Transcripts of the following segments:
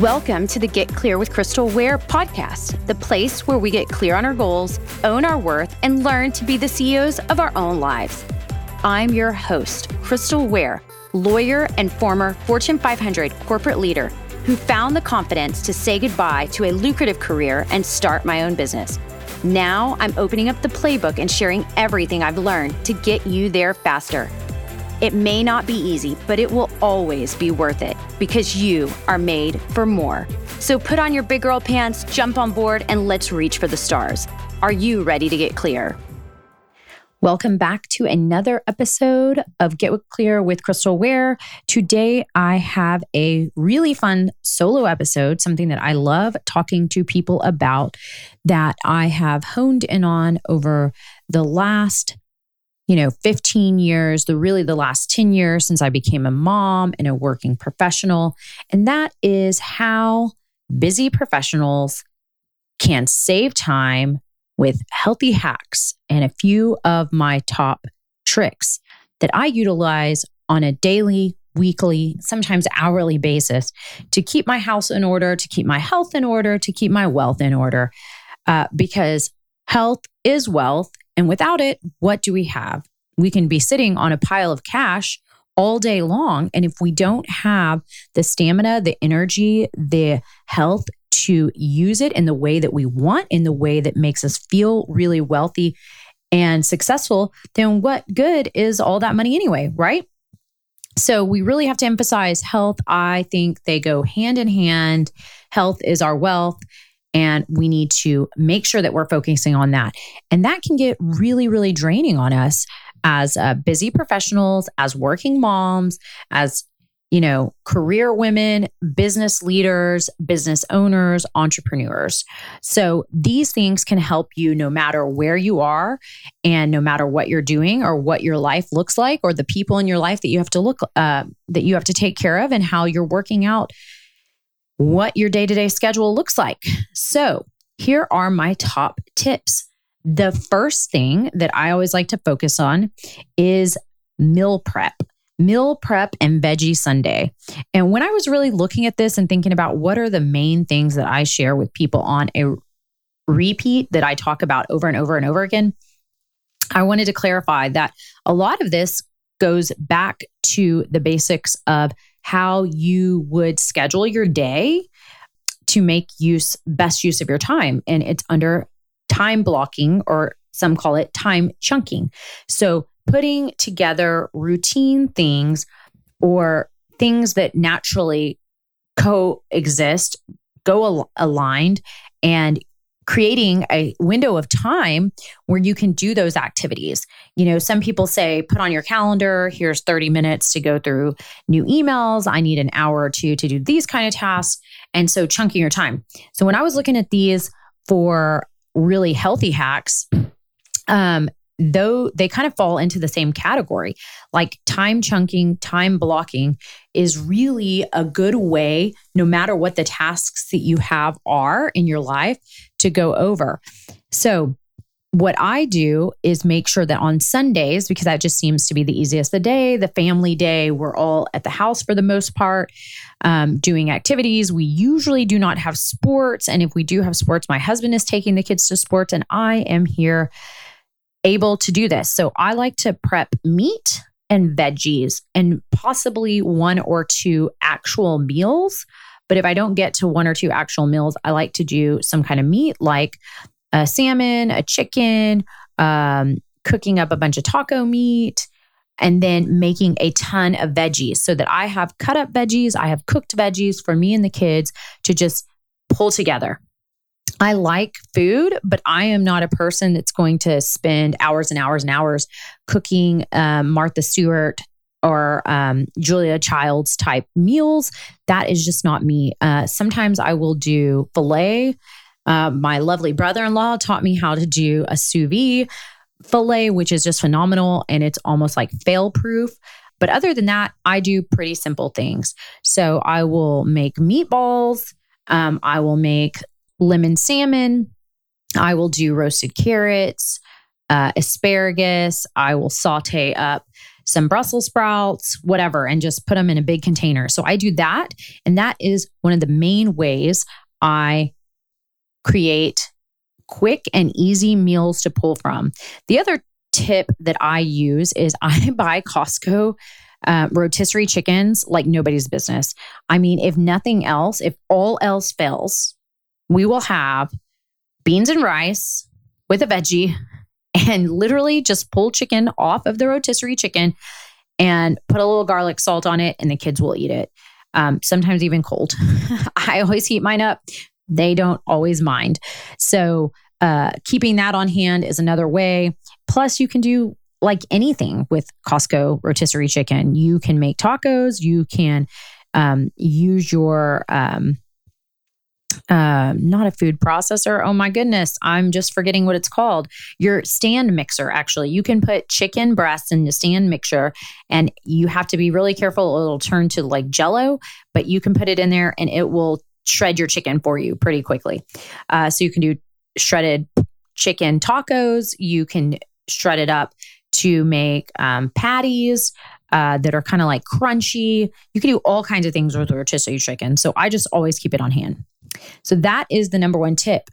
Welcome to the Get Clear with Crystal Ware podcast, the place where we get clear on our goals, own our worth, and learn to be the CEOs of our own lives. I'm your host, Crystal Ware, lawyer and former Fortune 500 corporate leader who found the confidence to say goodbye to a lucrative career and start my own business. Now I'm opening up the playbook and sharing everything I've learned to get you there faster. It may not be easy, but it will always be worth it because you are made for more. So put on your big girl pants, jump on board, and let's reach for the stars. Are you ready to get clear? Welcome back to another episode of Get Clear with Crystal Ware. Today, I have a really fun solo episode, something that I love talking to people about that I have honed in on over the last you know 15 years the really the last 10 years since i became a mom and a working professional. And that is how busy professionals can save time with healthy hacks and a few of my top tricks that i utilize on a daily weekly sometimes hourly basis to keep my house in order to keep my health in order to keep my wealth in order. Uh, because health is wealth and without it, what do we have? We can be sitting on a pile of cash all day long. And if we don't have the stamina, the energy, the health to use it in the way that we want, in the way that makes us feel really wealthy and successful, then what good is all that money anyway, right? So we really have to emphasize health. I think they go hand in hand. Health is our wealth. And we need to make sure that we're focusing on that. And that can get really, really draining on us as uh, busy professionals, as working moms, as you know, career women, business leaders, business owners, entrepreneurs. So these things can help you no matter where you are and no matter what you're doing or what your life looks like or the people in your life that you have to look uh, that you have to take care of and how you're working out what your day to day schedule looks like. So, here are my top tips. The first thing that I always like to focus on is meal prep. Meal prep and veggie Sunday. And when I was really looking at this and thinking about what are the main things that I share with people on a repeat that I talk about over and over and over again, I wanted to clarify that a lot of this goes back to the basics of how you would schedule your day to make use best use of your time. And it's under time blocking or some call it time chunking. So putting together routine things or things that naturally coexist go al- aligned and creating a window of time where you can do those activities. You know, some people say, put on your calendar, here's 30 minutes to go through new emails. I need an hour or two to do these kind of tasks. And so chunking your time. So when I was looking at these for really healthy hacks, um, though they kind of fall into the same category. Like time chunking, time blocking is really a good way, no matter what the tasks that you have are in your life, to go over. So, what I do is make sure that on Sundays, because that just seems to be the easiest the day, the family day, we're all at the house for the most part, um, doing activities. We usually do not have sports. And if we do have sports, my husband is taking the kids to sports, and I am here able to do this. So I like to prep meat and veggies and possibly one or two actual meals. But if I don't get to one or two actual meals, I like to do some kind of meat like a salmon, a chicken, um, cooking up a bunch of taco meat, and then making a ton of veggies so that I have cut up veggies, I have cooked veggies for me and the kids to just pull together. I like food, but I am not a person that's going to spend hours and hours and hours cooking um, Martha Stewart or um, Julia Childs type meals. That is just not me. Uh, sometimes I will do filet. Uh, my lovely brother in law taught me how to do a sous vide filet, which is just phenomenal and it's almost like fail proof. But other than that, I do pretty simple things. So I will make meatballs. Um, I will make lemon salmon. I will do roasted carrots, uh, asparagus. I will saute up some Brussels sprouts, whatever, and just put them in a big container. So I do that. And that is one of the main ways I create quick and easy meals to pull from. The other tip that I use is I buy Costco uh, rotisserie chickens like nobody's business. I mean, if nothing else, if all else fails, we will have beans and rice with a veggie and literally just pull chicken off of the rotisserie chicken and put a little garlic salt on it, and the kids will eat it. Um, sometimes even cold. I always heat mine up. They don't always mind. So, uh, keeping that on hand is another way. Plus, you can do like anything with Costco rotisserie chicken. You can make tacos. You can um, use your um, uh, not a food processor. Oh my goodness, I'm just forgetting what it's called. Your stand mixer, actually. You can put chicken breasts in the stand mixer, and you have to be really careful. It'll turn to like jello, but you can put it in there and it will shred your chicken for you pretty quickly. Uh, so you can do shredded chicken tacos. You can shred it up to make um, patties uh, that are kind of like crunchy. You can do all kinds of things with rotisserie chicken. So I just always keep it on hand. So that is the number one tip.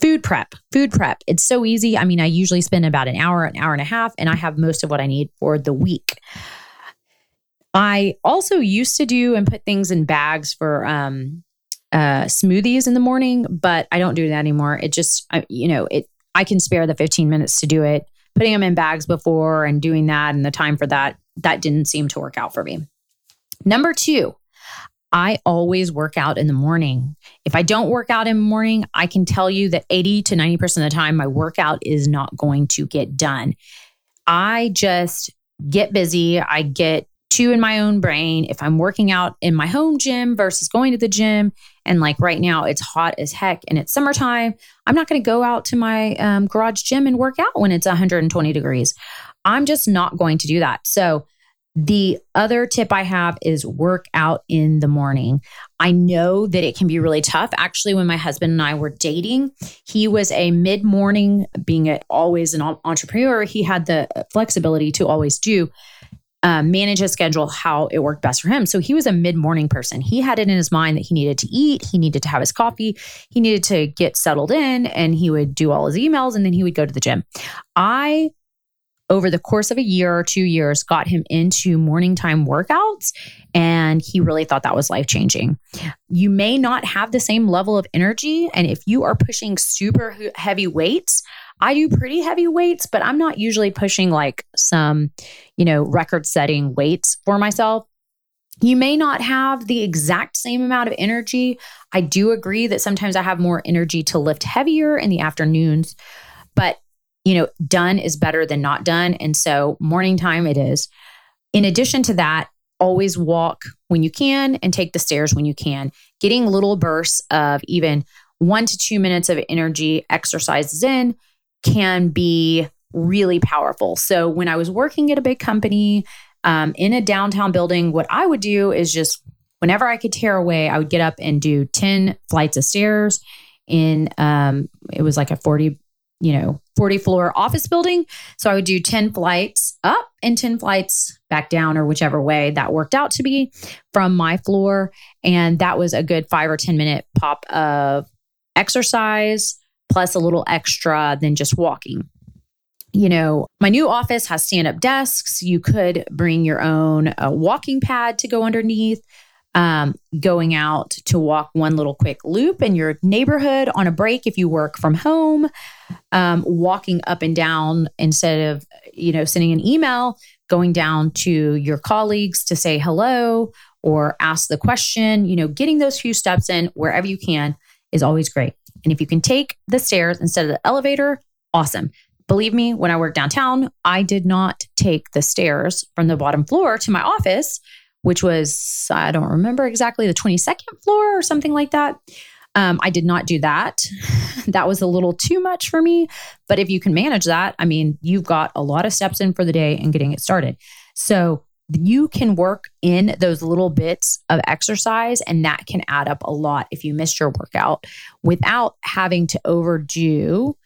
Food prep, food prep. It's so easy. I mean, I usually spend about an hour, an hour and a half, and I have most of what I need for the week. I also used to do and put things in bags for um, uh, smoothies in the morning, but I don't do that anymore. It just, I, you know, it. I can spare the 15 minutes to do it. Putting them in bags before and doing that and the time for that, that didn't seem to work out for me. Number two, I always work out in the morning. If I don't work out in the morning, I can tell you that 80 to 90% of the time, my workout is not going to get done. I just get busy. I get two in my own brain. If I'm working out in my home gym versus going to the gym, and like right now it's hot as heck and it's summertime, I'm not going to go out to my um, garage gym and work out when it's 120 degrees. I'm just not going to do that. So, the other tip I have is work out in the morning. I know that it can be really tough. Actually, when my husband and I were dating, he was a mid morning, being a, always an entrepreneur, he had the flexibility to always do. Uh, manage his schedule how it worked best for him. So he was a mid morning person. He had it in his mind that he needed to eat, he needed to have his coffee, he needed to get settled in, and he would do all his emails and then he would go to the gym. I over the course of a year or two years, got him into morning time workouts. And he really thought that was life changing. You may not have the same level of energy. And if you are pushing super heavy weights, I do pretty heavy weights, but I'm not usually pushing like some, you know, record setting weights for myself. You may not have the exact same amount of energy. I do agree that sometimes I have more energy to lift heavier in the afternoons, but you know, done is better than not done. And so morning time it is. In addition to that, always walk when you can and take the stairs when you can. Getting little bursts of even one to two minutes of energy exercises in can be really powerful. So when I was working at a big company um, in a downtown building, what I would do is just whenever I could tear away, I would get up and do 10 flights of stairs in um, it was like a 40 you know, 40 floor office building. So I would do 10 flights up and 10 flights back down, or whichever way that worked out to be from my floor. And that was a good five or 10 minute pop of exercise plus a little extra than just walking. You know, my new office has stand up desks. You could bring your own uh, walking pad to go underneath um, going out to walk one little quick loop in your neighborhood on a break if you work from home, um, walking up and down instead of, you know, sending an email, going down to your colleagues to say hello or ask the question, you know, getting those few steps in wherever you can is always great. And if you can take the stairs instead of the elevator, awesome. Believe me, when I worked downtown, I did not take the stairs from the bottom floor to my office which was, I don't remember exactly, the 22nd floor or something like that. Um, I did not do that. that was a little too much for me. But if you can manage that, I mean, you've got a lot of steps in for the day and getting it started. So you can work in those little bits of exercise, and that can add up a lot if you missed your workout without having to overdo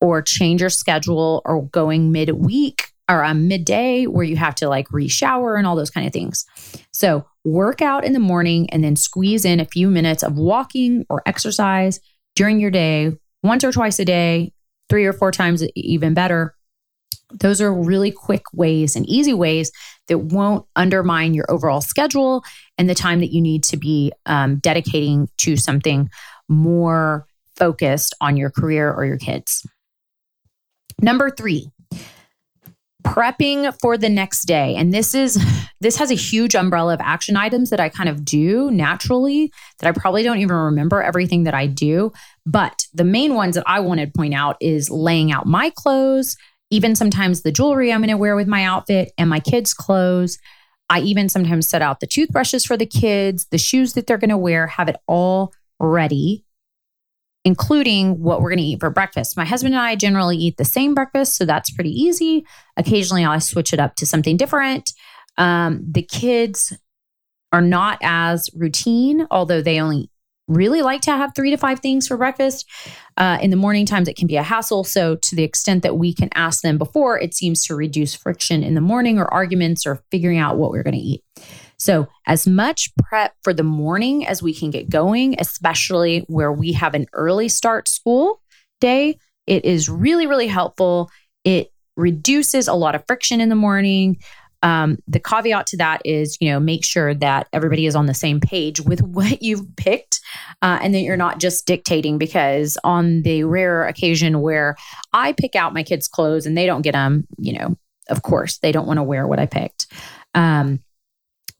or change your schedule or going midweek or a midday where you have to like re-shower and all those kind of things. So work out in the morning and then squeeze in a few minutes of walking or exercise during your day, once or twice a day, three or four times even better. Those are really quick ways and easy ways that won't undermine your overall schedule and the time that you need to be um, dedicating to something more focused on your career or your kids. Number three, prepping for the next day. And this is this has a huge umbrella of action items that i kind of do naturally that i probably don't even remember everything that i do. But the main ones that i wanted to point out is laying out my clothes even sometimes the jewelry i'm going to wear with my outfit and my kids clothes. I even sometimes set out the toothbrushes for the kids the shoes that they're going to wear have it all ready including what we're going to eat for breakfast. My husband and I generally eat the same breakfast, so that's pretty easy. Occasionally, I'll switch it up to something different. Um, the kids are not as routine, although they only really like to have three to five things for breakfast. Uh, in the morning times, it can be a hassle. So, to the extent that we can ask them before, it seems to reduce friction in the morning or arguments or figuring out what we're going to eat. So, as much prep for the morning as we can get going, especially where we have an early start school day, it is really, really helpful. It reduces a lot of friction in the morning. Um, the caveat to that is, you know, make sure that everybody is on the same page with what you've picked, uh, and that you're not just dictating. Because on the rare occasion where I pick out my kids' clothes and they don't get them, you know, of course they don't want to wear what I picked. Um,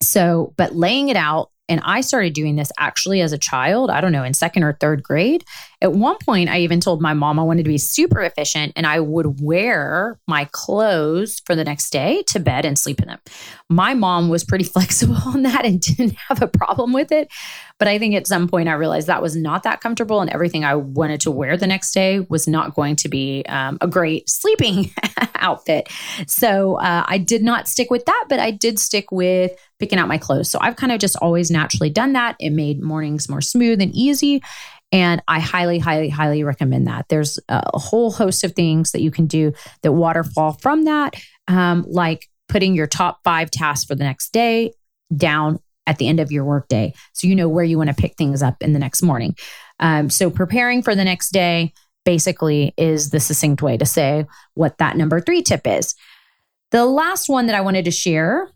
so, but laying it out, and I started doing this actually as a child, I don't know, in second or third grade. At one point, I even told my mom I wanted to be super efficient and I would wear my clothes for the next day to bed and sleep in them. My mom was pretty flexible on that and didn't have a problem with it. But I think at some point I realized that was not that comfortable and everything I wanted to wear the next day was not going to be um, a great sleeping outfit. So uh, I did not stick with that, but I did stick with picking out my clothes. So I've kind of just always naturally done that. It made mornings more smooth and easy. And I highly, highly, highly recommend that. There's a whole host of things that you can do that waterfall from that, um, like putting your top five tasks for the next day down at the end of your workday. So you know where you want to pick things up in the next morning. Um, so preparing for the next day basically is the succinct way to say what that number three tip is. The last one that I wanted to share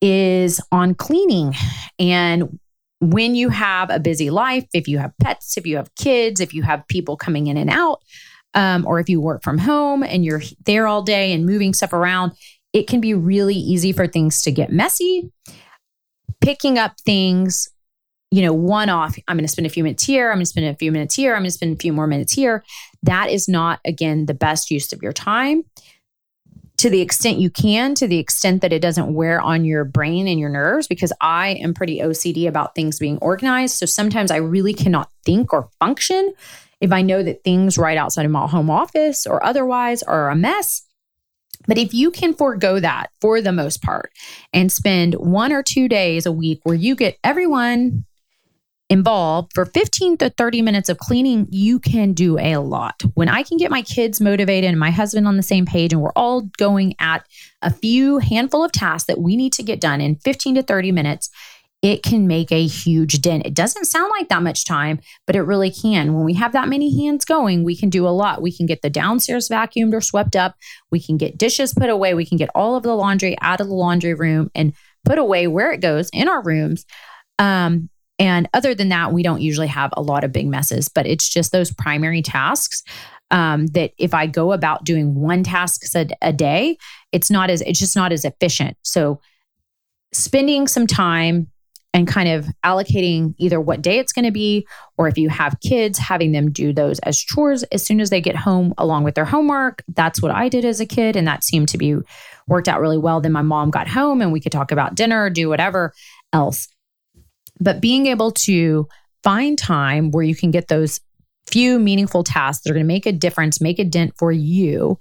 is on cleaning and when you have a busy life, if you have pets, if you have kids, if you have people coming in and out, um, or if you work from home and you're there all day and moving stuff around, it can be really easy for things to get messy. Picking up things, you know, one off, I'm going to spend a few minutes here, I'm going to spend a few minutes here, I'm going to spend a few more minutes here. That is not, again, the best use of your time to the extent you can, to the extent that it doesn't wear on your brain and your nerves, because I am pretty OCD about things being organized. So sometimes I really cannot think or function if I know that things right outside of my home office or otherwise are a mess. But if you can forego that for the most part and spend one or two days a week where you get everyone involved for 15 to 30 minutes of cleaning, you can do a lot. When I can get my kids motivated and my husband on the same page, and we're all going at a few handful of tasks that we need to get done in 15 to 30 minutes, it can make a huge dent. It doesn't sound like that much time, but it really can. When we have that many hands going, we can do a lot. We can get the downstairs vacuumed or swept up. We can get dishes put away. We can get all of the laundry out of the laundry room and put away where it goes in our rooms. Um, and other than that, we don't usually have a lot of big messes, but it's just those primary tasks um, that if I go about doing one task a, a day, it's not as it's just not as efficient. So spending some time and kind of allocating either what day it's going to be, or if you have kids, having them do those as chores as soon as they get home along with their homework. That's what I did as a kid. And that seemed to be worked out really well. Then my mom got home and we could talk about dinner, do whatever else. But being able to find time where you can get those few meaningful tasks that are going to make a difference, make a dent for you,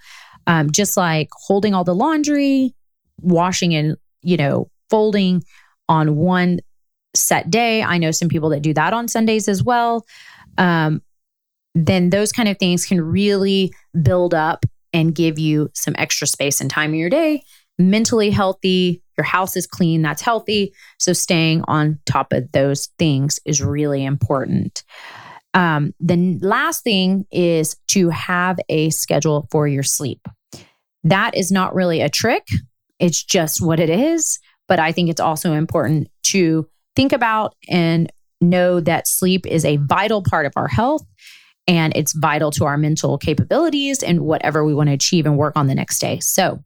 um, just like holding all the laundry, washing and, you know, folding on one set day. I know some people that do that on Sundays as well. Um, then those kind of things can really build up and give you some extra space and time in your day. Mentally healthy, your house is clean, that's healthy. So, staying on top of those things is really important. Um, the last thing is to have a schedule for your sleep. That is not really a trick, it's just what it is. But I think it's also important to think about and know that sleep is a vital part of our health and it's vital to our mental capabilities and whatever we want to achieve and work on the next day. So,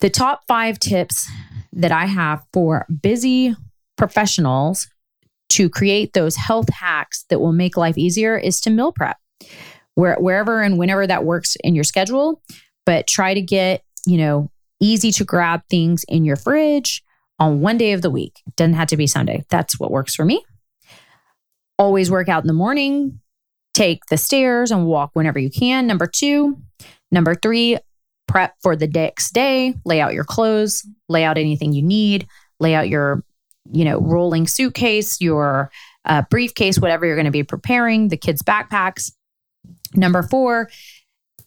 the top five tips that I have for busy professionals to create those health hacks that will make life easier is to meal prep. Where, wherever and whenever that works in your schedule, but try to get, you know, easy to grab things in your fridge on one day of the week. Doesn't have to be Sunday. That's what works for me. Always work out in the morning. Take the stairs and walk whenever you can. Number two. Number three, prep for the next day. Lay out your clothes, lay out anything you need, lay out your, you know, rolling suitcase, your uh, briefcase, whatever you're going to be preparing, the kids' backpacks. Number four,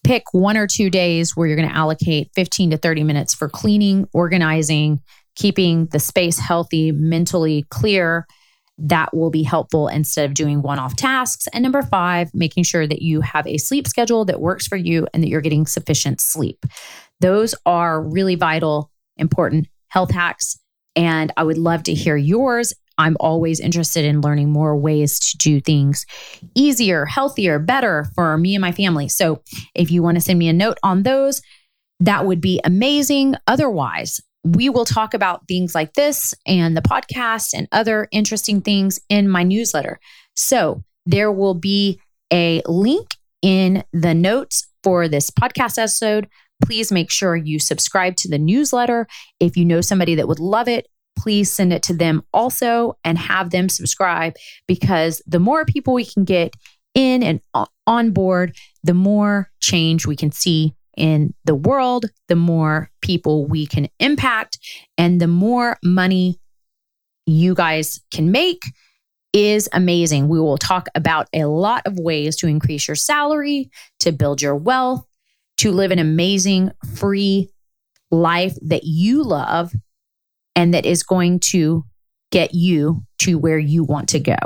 pick one or two days where you're going to allocate 15 to 30 minutes for cleaning, organizing, keeping the space healthy, mentally clear. That will be helpful instead of doing one off tasks. And number five, making sure that you have a sleep schedule that works for you and that you're getting sufficient sleep. Those are really vital, important health hacks. And I would love to hear yours. I'm always interested in learning more ways to do things easier, healthier, better for me and my family. So if you want to send me a note on those, that would be amazing. Otherwise, we will talk about things like this and the podcast and other interesting things in my newsletter. So there will be a link in the notes for this podcast episode. Please make sure you subscribe to the newsletter. If you know somebody that would love it, please send it to them also and have them subscribe because the more people we can get in and on board, the more change we can see in the world, the more people we can impact, and the more money you guys can make is amazing. We will talk about a lot of ways to increase your salary, to build your wealth, to live an amazing, free life that you love and that is going to get you to where you want to go.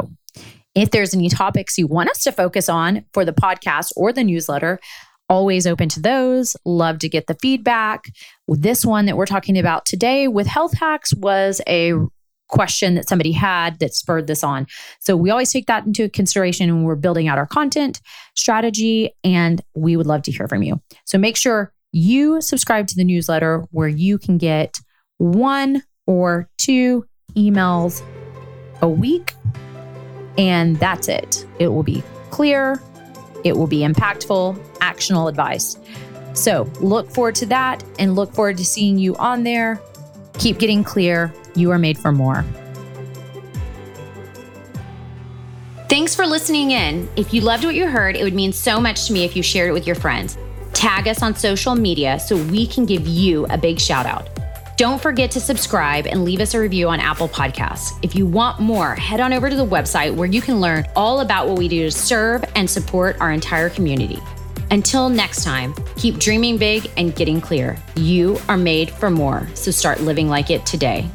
If there's any topics you want us to focus on for the podcast or the newsletter, always open to those. Love to get the feedback. This one that we're talking about today with health hacks was a question that somebody had that spurred this on. So we always take that into consideration when we're building out our content strategy, and we would love to hear from you. So make sure you subscribe to the newsletter where you can get one or two emails a week. And that's it. It will be clear, it will be impactful, actionable advice. So look forward to that and look forward to seeing you on there. Keep getting clear. You are made for more. Thanks for listening in. If you loved what you heard, it would mean so much to me if you shared it with your friends. Tag us on social media so we can give you a big shout out. Don't forget to subscribe and leave us a review on Apple Podcasts. If you want more, head on over to the website where you can learn all about what we do to serve and support our entire community. Until next time, keep dreaming big and getting clear. You are made for more, so start living like it today.